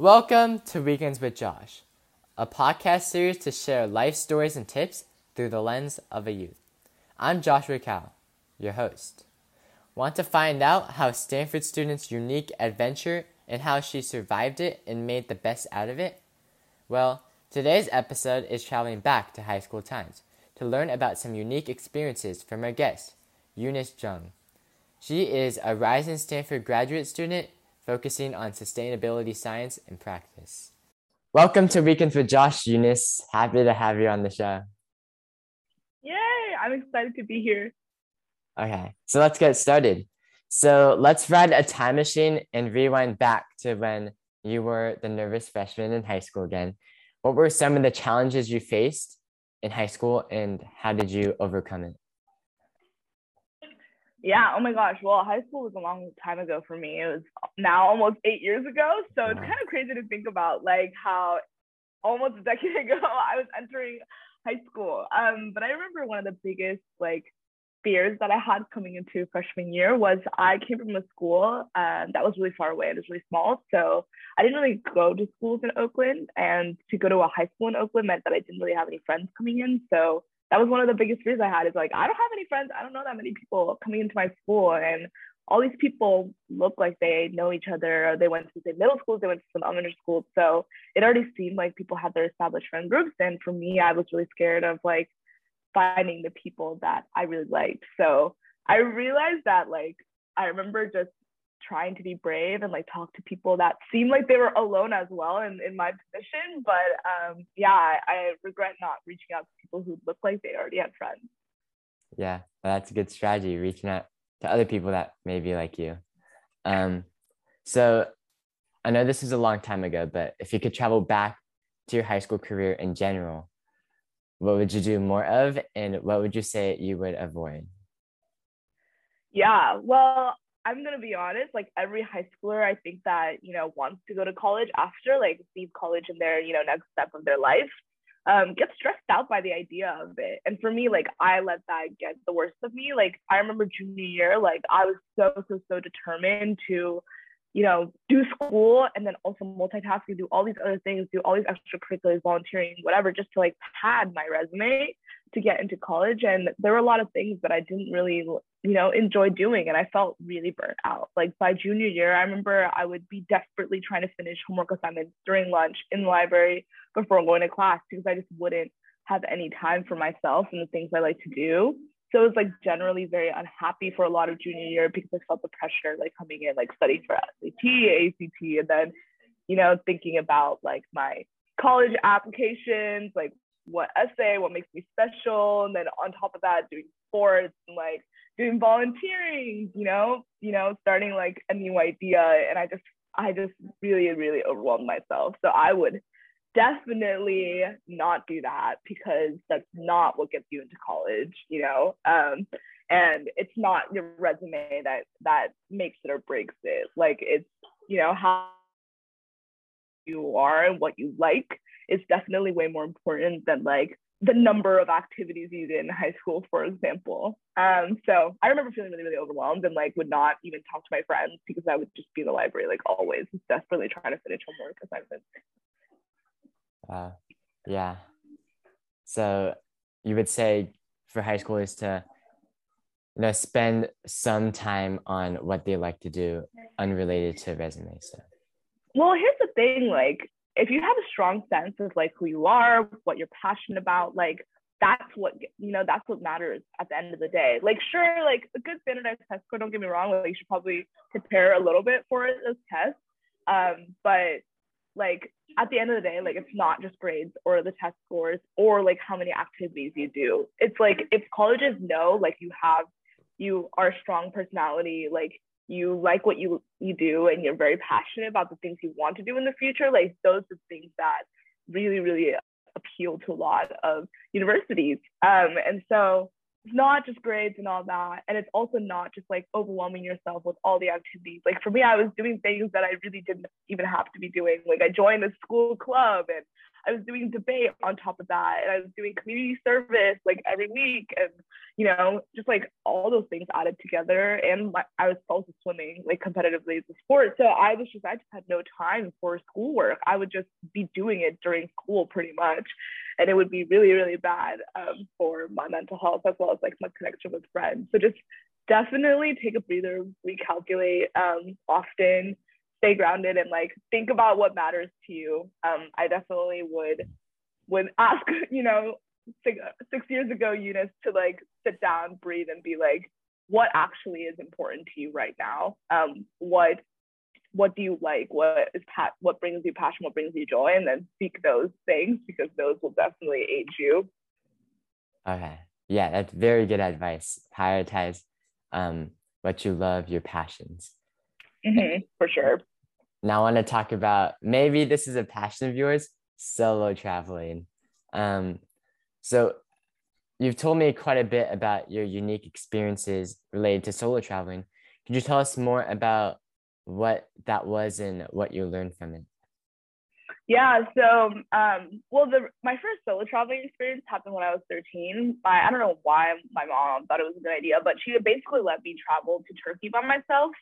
Welcome to Weekends with Josh, a podcast series to share life stories and tips through the lens of a youth. I'm Joshua Cow, your host. Want to find out how Stanford students' unique adventure and how she survived it and made the best out of it? Well, today's episode is traveling back to high school times to learn about some unique experiences from our guest, Eunice Jung. She is a rising Stanford graduate student focusing on sustainability science and practice. Welcome to Weekends with Josh, Eunice. Happy to have you on the show. Yay! I'm excited to be here. Okay, so let's get started. So let's ride a time machine and rewind back to when you were the nervous freshman in high school again. What were some of the challenges you faced in high school and how did you overcome it? Yeah, oh my gosh. Well, high school was a long time ago for me. It was now almost eight years ago. So it's kind of crazy to think about like how almost a decade ago I was entering high school. Um, but I remember one of the biggest like fears that I had coming into freshman year was I came from a school um, that was really far away. It was really small. So I didn't really go to schools in Oakland. And to go to a high school in Oakland meant that I didn't really have any friends coming in. So that was one of the biggest fears I had is like, I don't have any friends. I don't know that many people coming into my school. And all these people look like they know each other. They went to the same middle schools, they went to some elementary schools. So it already seemed like people had their established friend groups. And for me, I was really scared of like finding the people that I really liked. So I realized that like I remember just trying to be brave and like talk to people that seemed like they were alone as well in, in my position. But um, yeah, I, I regret not reaching out to people who look like they already had friends. Yeah, that's a good strategy, reaching out to other people that may be like you. Um, so I know this is a long time ago, but if you could travel back to your high school career in general, what would you do more of and what would you say you would avoid? Yeah, well, I'm gonna be honest, like every high schooler, I think that, you know, wants to go to college after, like leave college in their, you know, next step of their life, um, get stressed out by the idea of it. And for me, like I let that get the worst of me. Like I remember junior year, like I was so, so, so determined to you know, do school and then also multitasking, do all these other things, do all these extracurriculars, volunteering, whatever, just to like pad my resume to get into college. And there were a lot of things that I didn't really, you know, enjoy doing. And I felt really burnt out. Like by junior year, I remember I would be desperately trying to finish homework assignments during lunch in the library before going to class because I just wouldn't have any time for myself and the things I like to do so I was like generally very unhappy for a lot of junior year because I felt the pressure like coming in, like studying for SAT, ACT, and then, you know, thinking about like my college applications, like what essay, what makes me special, and then on top of that, doing sports and like doing volunteering, you know, you know, starting like a new idea. And I just, I just really, really overwhelmed myself. So I would definitely not do that because that's not what gets you into college, you know. Um, and it's not your resume that that makes it or breaks it. Like it's you know how you are and what you like is definitely way more important than like the number of activities you did in high school, for example. Um, so I remember feeling really, really overwhelmed and like would not even talk to my friends because I would just be in the library like always, desperately trying to finish homework assignments. Uh, yeah. So you would say for high schoolers to you know spend some time on what they like to do unrelated to resume stuff. Well, here's the thing, like if you have a strong sense of like who you are, what you're passionate about, like that's what you know that's what matters at the end of the day like sure like a good standardized test score don't get me wrong like you should probably prepare a little bit for those tests um but like at the end of the day, like it's not just grades or the test scores or like how many activities you do. It's like if colleges know like you have you are a strong personality, like you like what you you do and you're very passionate about the things you want to do in the future, like those are things that really, really appeal to a lot of universities. Um, and so it's not just grades and all that. And it's also not just like overwhelming yourself with all the activities. Like for me, I was doing things that I really didn't even have to be doing. Like I joined a school club and I was doing debate on top of that. And I was doing community service like every week. And, you know, just like all those things added together. And I was also swimming like competitively as a sport. So I was just, I just had no time for schoolwork. I would just be doing it during school pretty much and it would be really really bad um, for my mental health as well as like my connection with friends so just definitely take a breather recalculate um, often stay grounded and like think about what matters to you. Um, i definitely would would ask you know six, six years ago eunice to like sit down breathe and be like what actually is important to you right now? Um, what what do you like? What is pat what brings you passion? What brings you joy? And then seek those things because those will definitely aid you. Okay. Yeah that's very good advice. Prioritize um, what you love your passions. Mm-hmm, for sure now i want to talk about maybe this is a passion of yours solo traveling um, so you've told me quite a bit about your unique experiences related to solo traveling could you tell us more about what that was and what you learned from it. Yeah, so um, well, the my first solo traveling experience happened when I was 13. I, I don't know why my mom thought it was a good idea, but she basically let me travel to Turkey by myself.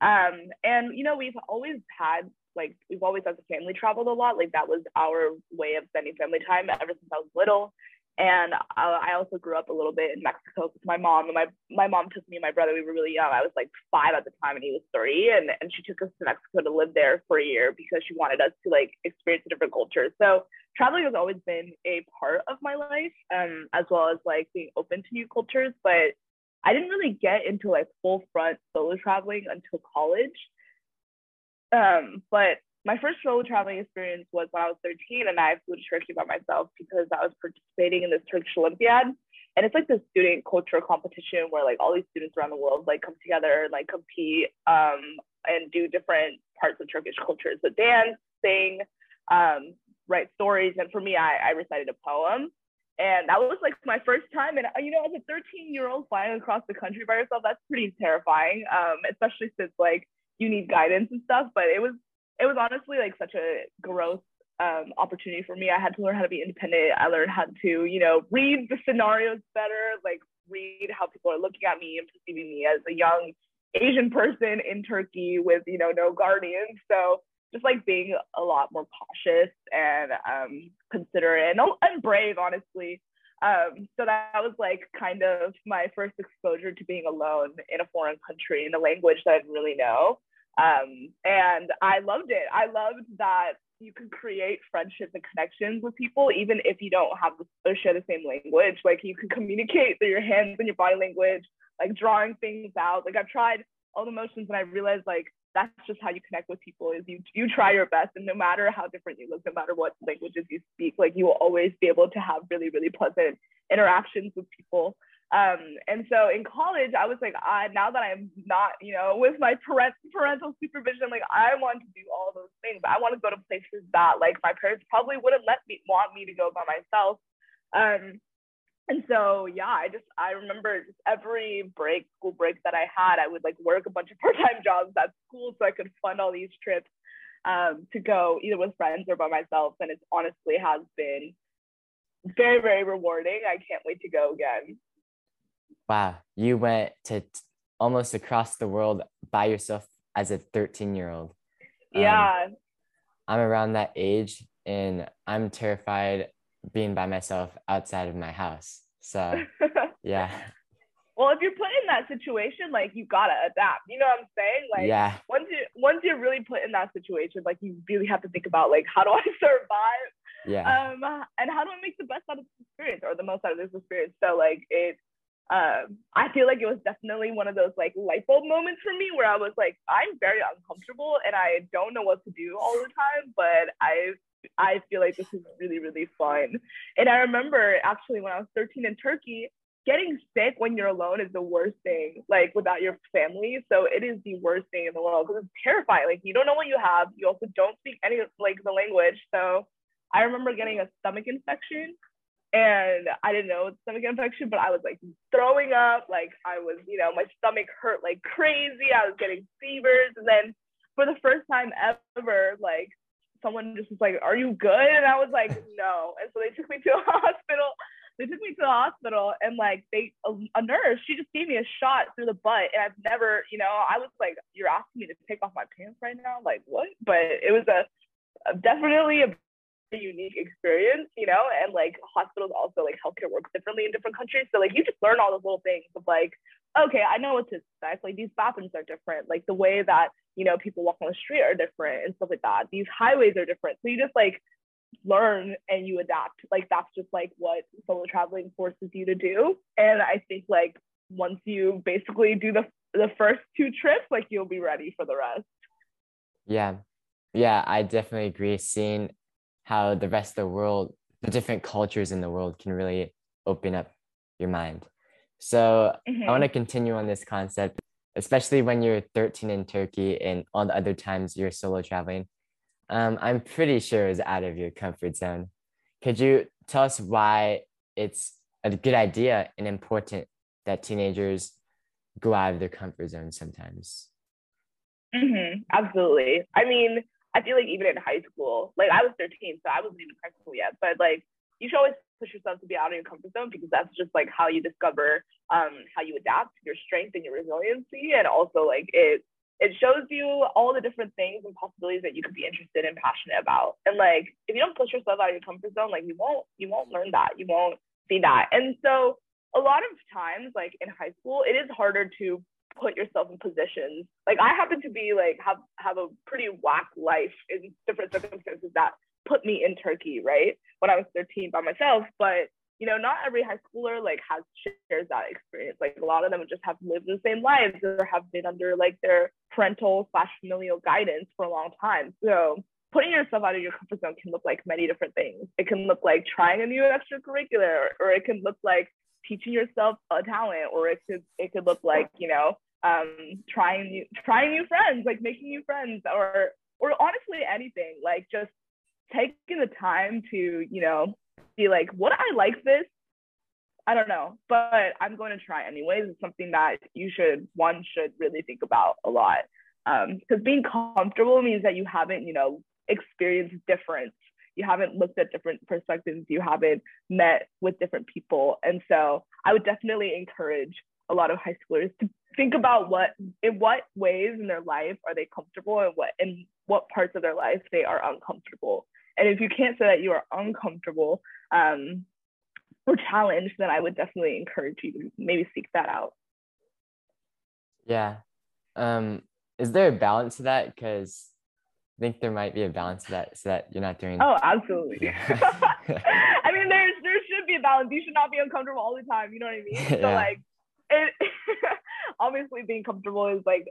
Um, and you know, we've always had like we've always as a family traveled a lot. Like that was our way of spending family time ever since I was little. And I also grew up a little bit in Mexico with my mom. And my, my mom took me and my brother, we were really young. I was like five at the time and he was three. And, and she took us to Mexico to live there for a year because she wanted us to like experience a different culture. So traveling has always been a part of my life, um, as well as like being open to new cultures. But I didn't really get into like full front solo traveling until college. Um, but my first solo traveling experience was when I was 13 and I flew to Turkey by myself because I was participating in this Turkish Olympiad. And it's like this student culture competition where like all these students around the world like come together and like compete um, and do different parts of Turkish culture. So dance, sing, um, write stories. And for me, I, I recited a poem. And that was like my first time. And you know, as a 13 year old flying across the country by yourself, that's pretty terrifying, um, especially since like you need guidance and stuff. But it was it was honestly like such a growth um, opportunity for me. I had to learn how to be independent. I learned how to, you know, read the scenarios better, like read how people are looking at me and perceiving me as a young Asian person in Turkey with, you know, no guardians. So just like being a lot more cautious and um, considerate and, and brave, honestly. Um, so that was like kind of my first exposure to being alone in a foreign country in a language that I didn't really know. Um, and I loved it. I loved that you can create friendships and connections with people, even if you don't have or share the same language. Like you can communicate through your hands and your body language, like drawing things out. Like I've tried all the motions and I realized like that's just how you connect with people is you you try your best and no matter how different you look no matter what languages you speak like you will always be able to have really really pleasant interactions with people um, and so in college, I was like, I, now that I'm not, you know, with my parent, parental supervision, like I want to do all those things. I want to go to places that like my parents probably wouldn't let me want me to go by myself. Um, and so yeah, I just I remember just every break, school break that I had, I would like work a bunch of part-time jobs at school so I could fund all these trips um, to go either with friends or by myself. And it honestly has been very, very rewarding. I can't wait to go again wow, you went to t- almost across the world by yourself as a 13 year old. Yeah. Um, I'm around that age and I'm terrified being by myself outside of my house. So, yeah. Well, if you're put in that situation, like you gotta adapt. You know what I'm saying? Like, yeah. Once you once you're really put in that situation, like you really have to think about like how do I survive? Yeah. Um, and how do I make the best out of this experience or the most out of this experience? So like it um, I feel like it was definitely one of those like light bulb moments for me where I was like, I'm very uncomfortable and I don't know what to do all the time, but I I feel like this is really really fun. And I remember actually when I was 13 in Turkey, getting sick when you're alone is the worst thing, like without your family. So it is the worst thing in the world because it's terrifying. Like you don't know what you have. You also don't speak any like the language. So I remember getting a stomach infection and I didn't know it's stomach infection, but I was like throwing up, like I was, you know, my stomach hurt like crazy. I was getting fevers, and then for the first time ever, like someone just was like, "Are you good?" And I was like, "No." And so they took me to a hospital. They took me to the hospital, and like they, a, a nurse, she just gave me a shot through the butt, and I've never, you know, I was like, "You're asking me to take off my pants right now?" Like what? But it was a, a definitely a unique experience, you know, and like hospitals also like healthcare works differently in different countries. So like you just learn all those little things of like, okay, I know what to expect. Like these bathrooms are different. Like the way that, you know, people walk on the street are different and stuff like that. These highways are different. So you just like learn and you adapt. Like that's just like what solo traveling forces you to do. And I think like once you basically do the the first two trips, like you'll be ready for the rest. Yeah. Yeah, I definitely agree. Seeing how the rest of the world, the different cultures in the world can really open up your mind. So mm-hmm. I want to continue on this concept, especially when you're 13 in Turkey and all the other times you're solo traveling. Um, I'm pretty sure is out of your comfort zone. Could you tell us why it's a good idea and important that teenagers go out of their comfort zone sometimes? Mm-hmm, absolutely. I mean, I feel like even in high school, like I was 13, so I wasn't even in high school yet, but like you should always push yourself to be out of your comfort zone because that's just like how you discover um, how you adapt, your strength and your resiliency, and also like it it shows you all the different things and possibilities that you could be interested and passionate about. And like if you don't push yourself out of your comfort zone, like you won't you won't learn that, you won't see that. And so a lot of times, like in high school, it is harder to put yourself in positions. Like I happen to be like have have a pretty whack life in different circumstances that put me in Turkey, right? When I was 13 by myself. But you know, not every high schooler like has shares that experience. Like a lot of them just have lived the same lives or have been under like their parental slash familial guidance for a long time. So putting yourself out of your comfort zone can look like many different things. It can look like trying a new extracurricular, or it can look like teaching yourself a talent, or it could it could look like you know um, trying new trying new friends, like making new friends, or or honestly anything, like just taking the time to you know be like, would I like this? I don't know, but I'm going to try anyways. It's something that you should one should really think about a lot because um, being comfortable means that you haven't you know experienced difference you haven't looked at different perspectives you haven't met with different people and so i would definitely encourage a lot of high schoolers to think about what in what ways in their life are they comfortable and what in what parts of their life they are uncomfortable and if you can't say that you are uncomfortable um, or challenged then i would definitely encourage you to maybe seek that out. Yeah. Um, is there a balance to that? Because I think there might be a balance to that so that you're not doing oh absolutely. I mean there's there should be a balance. You should not be uncomfortable all the time you know what i mean? So yeah. like it obviously being comfortable is like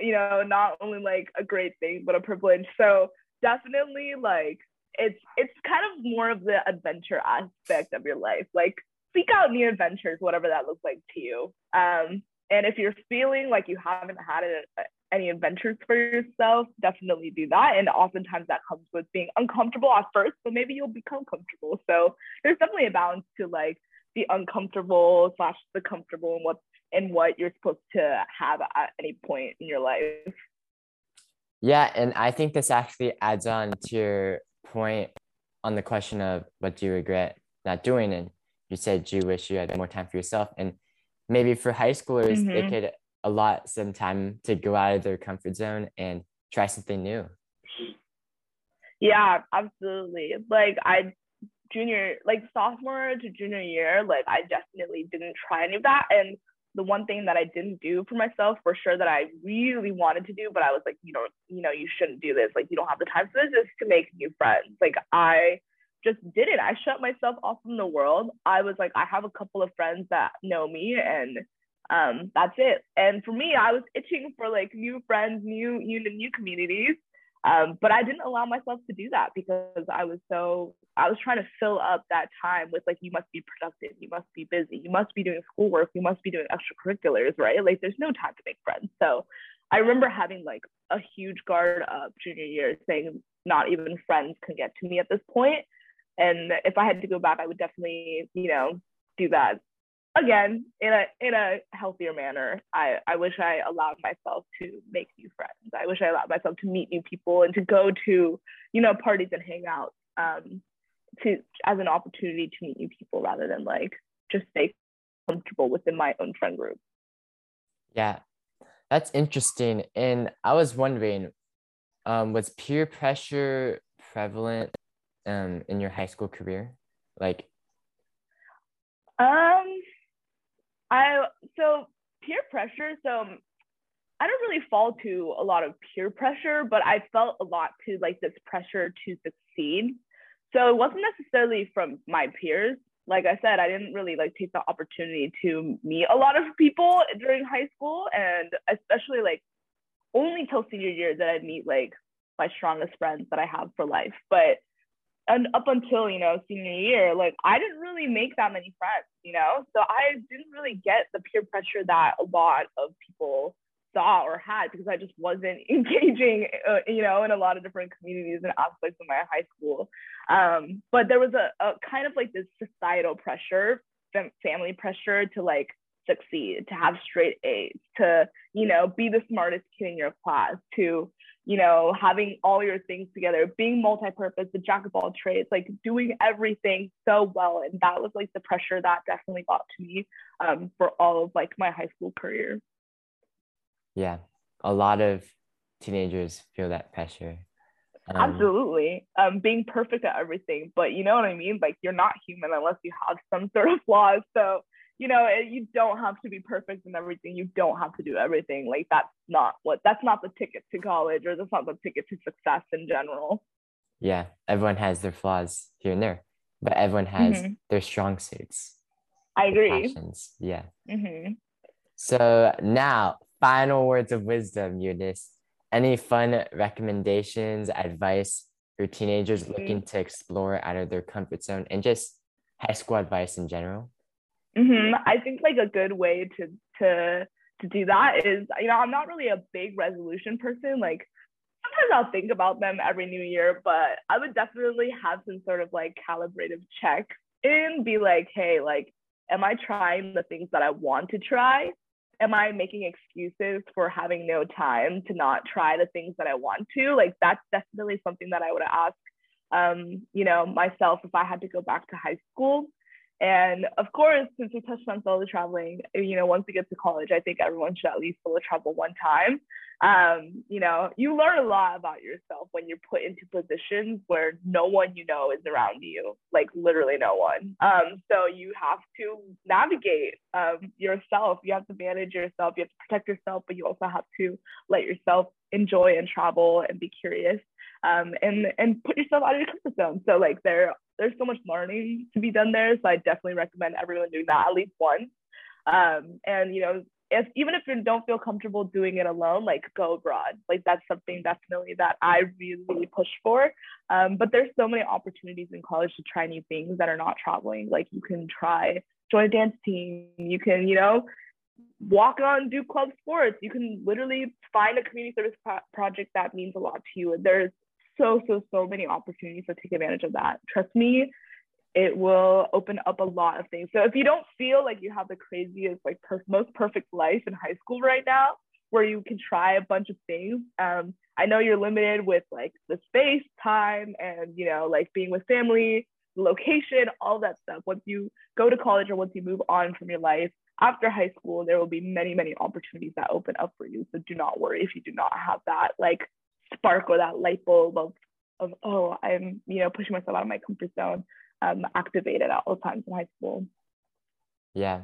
you know not only like a great thing but a privilege. So definitely like it's it's kind of more of the adventure aspect of your life. Like seek out new adventures whatever that looks like to you. Um and if you're feeling like you haven't had a, any adventures for yourself definitely do that. And oftentimes that comes with being uncomfortable at first but maybe you'll become comfortable. So there's definitely a balance to like the uncomfortable slash the comfortable and what and what you're supposed to have at any point in your life. Yeah, and I think this actually adds on to your point on the question of what do you regret not doing and you said you wish you had more time for yourself and maybe for high schoolers mm-hmm. they could allot some time to go out of their comfort zone and try something new yeah absolutely like i junior, like sophomore to junior year, like I definitely didn't try any of that. And the one thing that I didn't do for myself for sure that I really wanted to do, but I was like, you know, you know, you shouldn't do this. Like you don't have the time for this, is to make new friends. Like I just did it. I shut myself off from the world. I was like, I have a couple of friends that know me and um, that's it. And for me, I was itching for like new friends, new, new, new communities. Um, but I didn't allow myself to do that because I was so I was trying to fill up that time with like you must be productive, you must be busy, you must be doing schoolwork, you must be doing extracurriculars, right? Like there's no time to make friends. So I remember having like a huge guard up junior year saying not even friends can get to me at this point. And if I had to go back, I would definitely, you know, do that again in a in a healthier manner. I, I wish I allowed myself to make new friends. I wish I allowed myself to meet new people and to go to, you know, parties and hang out um, to as an opportunity to meet new people rather than like just stay comfortable within my own friend group. Yeah, that's interesting. And I was wondering, um, was peer pressure prevalent um, in your high school career? Like, um, I so peer pressure. So um, I don't really fall to a lot of peer pressure, but I felt a lot to like this pressure to succeed. So it wasn't necessarily from my peers. Like I said, I didn't really like take the opportunity to meet a lot of people during high school, and especially like only till senior year that I'd meet like my strongest friends that I have for life. But and up until you know senior year like i didn't really make that many friends you know? So i didn't really get the peer pressure that a lot of people saw or had because i just wasn't engaging uh, you know in a lot of different communities and aspects of my high school. Um, but there was a, a kind of like this societal pressure family pressure to like succeed to have straight a's to you know be the smartest kid in your class to you know, having all your things together, being multi-purpose, the jack of all trades, like doing everything so well. And that was like the pressure that definitely got to me um, for all of like my high school career. Yeah, a lot of teenagers feel that pressure. Um, Absolutely. Um, being perfect at everything, but you know what I mean? Like you're not human unless you have some sort of flaws. So you know, you don't have to be perfect in everything. You don't have to do everything. Like that's not what that's not the ticket to college or that's not the ticket to success in general. Yeah, everyone has their flaws here and there, but everyone has mm-hmm. their strong suits. I agree. Passions. Yeah. Mm-hmm. So now, final words of wisdom, Eunice. Any fun recommendations, advice for teenagers mm-hmm. looking to explore out of their comfort zone, and just high school advice in general? Mm-hmm. I think like a good way to to to do that is you know I'm not really a big resolution person. Like sometimes I'll think about them every new year, but I would definitely have some sort of like calibrative check and be like, hey, like, am I trying the things that I want to try? Am I making excuses for having no time to not try the things that I want to? Like that's definitely something that I would ask um, you know, myself if I had to go back to high school. And of course, since we touched on solo traveling, you know, once you get to college, I think everyone should at least solo travel one time. Um, you know, you learn a lot about yourself when you're put into positions where no one you know is around you, like literally no one. Um, so you have to navigate um, yourself. You have to manage yourself. You have to protect yourself, but you also have to let yourself enjoy and travel and be curious um, and and put yourself out of your comfort zone. So like there there's so much learning to be done there. So I definitely recommend everyone doing that at least once. Um, and you know, if even if you don't feel comfortable doing it alone, like go abroad. Like that's something definitely that I really, really push for. Um, but there's so many opportunities in college to try new things that are not traveling. Like you can try join a dance team. You can, you know, walk on, do club sports. You can literally find a community service pro- project that means a lot to you. There's so, so, so many opportunities to take advantage of that. Trust me, it will open up a lot of things. So if you don't feel like you have the craziest, like per- most perfect life in high school right now, where you can try a bunch of things, um, I know you're limited with like the space, time, and you know, like being with family, location, all that stuff. Once you go to college or once you move on from your life after high school, there will be many, many opportunities that open up for you. So do not worry if you do not have that like spark or that light bulb of of oh I'm you know pushing myself out of my comfort zone um, activated at all times in high school. Yeah,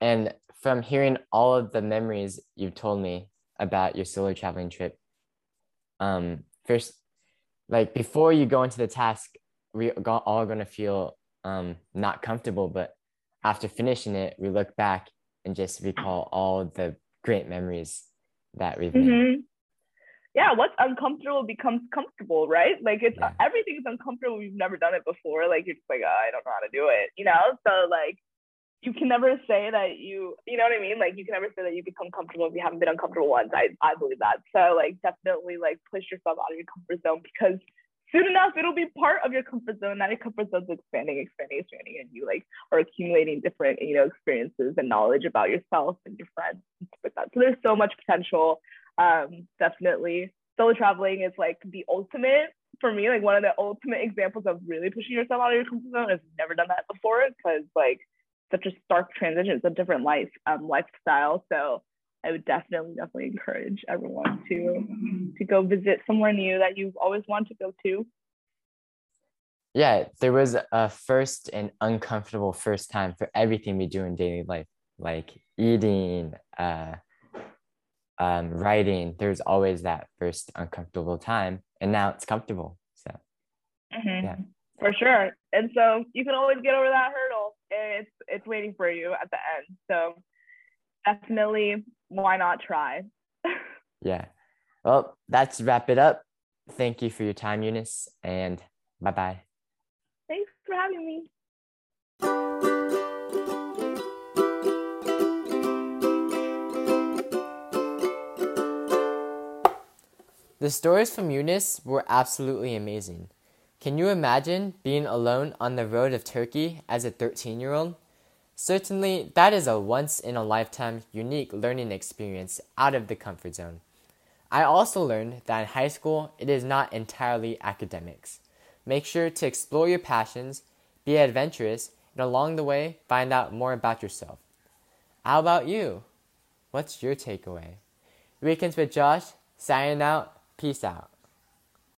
and from hearing all of the memories you've told me about your solo traveling trip, um, first, like before you go into the task, we are all going to feel um not comfortable, but after finishing it, we look back and just recall all the great memories that we've mm-hmm. made yeah, what's uncomfortable becomes comfortable, right? Like it's yeah. everything's uncomfortable. You've never done it before. Like you're just like, oh, I don't know how to do it, you know? So like you can never say that you, you know what I mean? Like you can never say that you become comfortable if you haven't been uncomfortable once. I, I believe that. So like definitely like push yourself out of your comfort zone because soon enough it'll be part of your comfort zone. Now your comfort zone's expanding, expanding, expanding, and you like are accumulating different, you know, experiences and knowledge about yourself and your friends and stuff like that. So there's so much potential. Um, definitely. Solo traveling is like the ultimate for me, like one of the ultimate examples of really pushing yourself out of your comfort zone. I've never done that before because like such a stark transition. It's a different life um, lifestyle. So I would definitely, definitely encourage everyone to to go visit somewhere new that you've always wanted to go to. Yeah, there was a first and uncomfortable first time for everything we do in daily life, like eating, uh, um, writing. There's always that first uncomfortable time, and now it's comfortable. So, mm-hmm. yeah, for sure. And so you can always get over that hurdle, it's it's waiting for you at the end. So definitely why not try? yeah. Well, that's wrap it up. Thank you for your time, Eunice, and bye bye. Thanks for having me. The stories from Eunice were absolutely amazing. Can you imagine being alone on the road of Turkey as a 13 year old? Certainly, that is a once in a lifetime unique learning experience out of the comfort zone. I also learned that in high school, it is not entirely academics. Make sure to explore your passions, be adventurous, and along the way, find out more about yourself. How about you? What's your takeaway? Weekends with Josh, signing out. Peace out.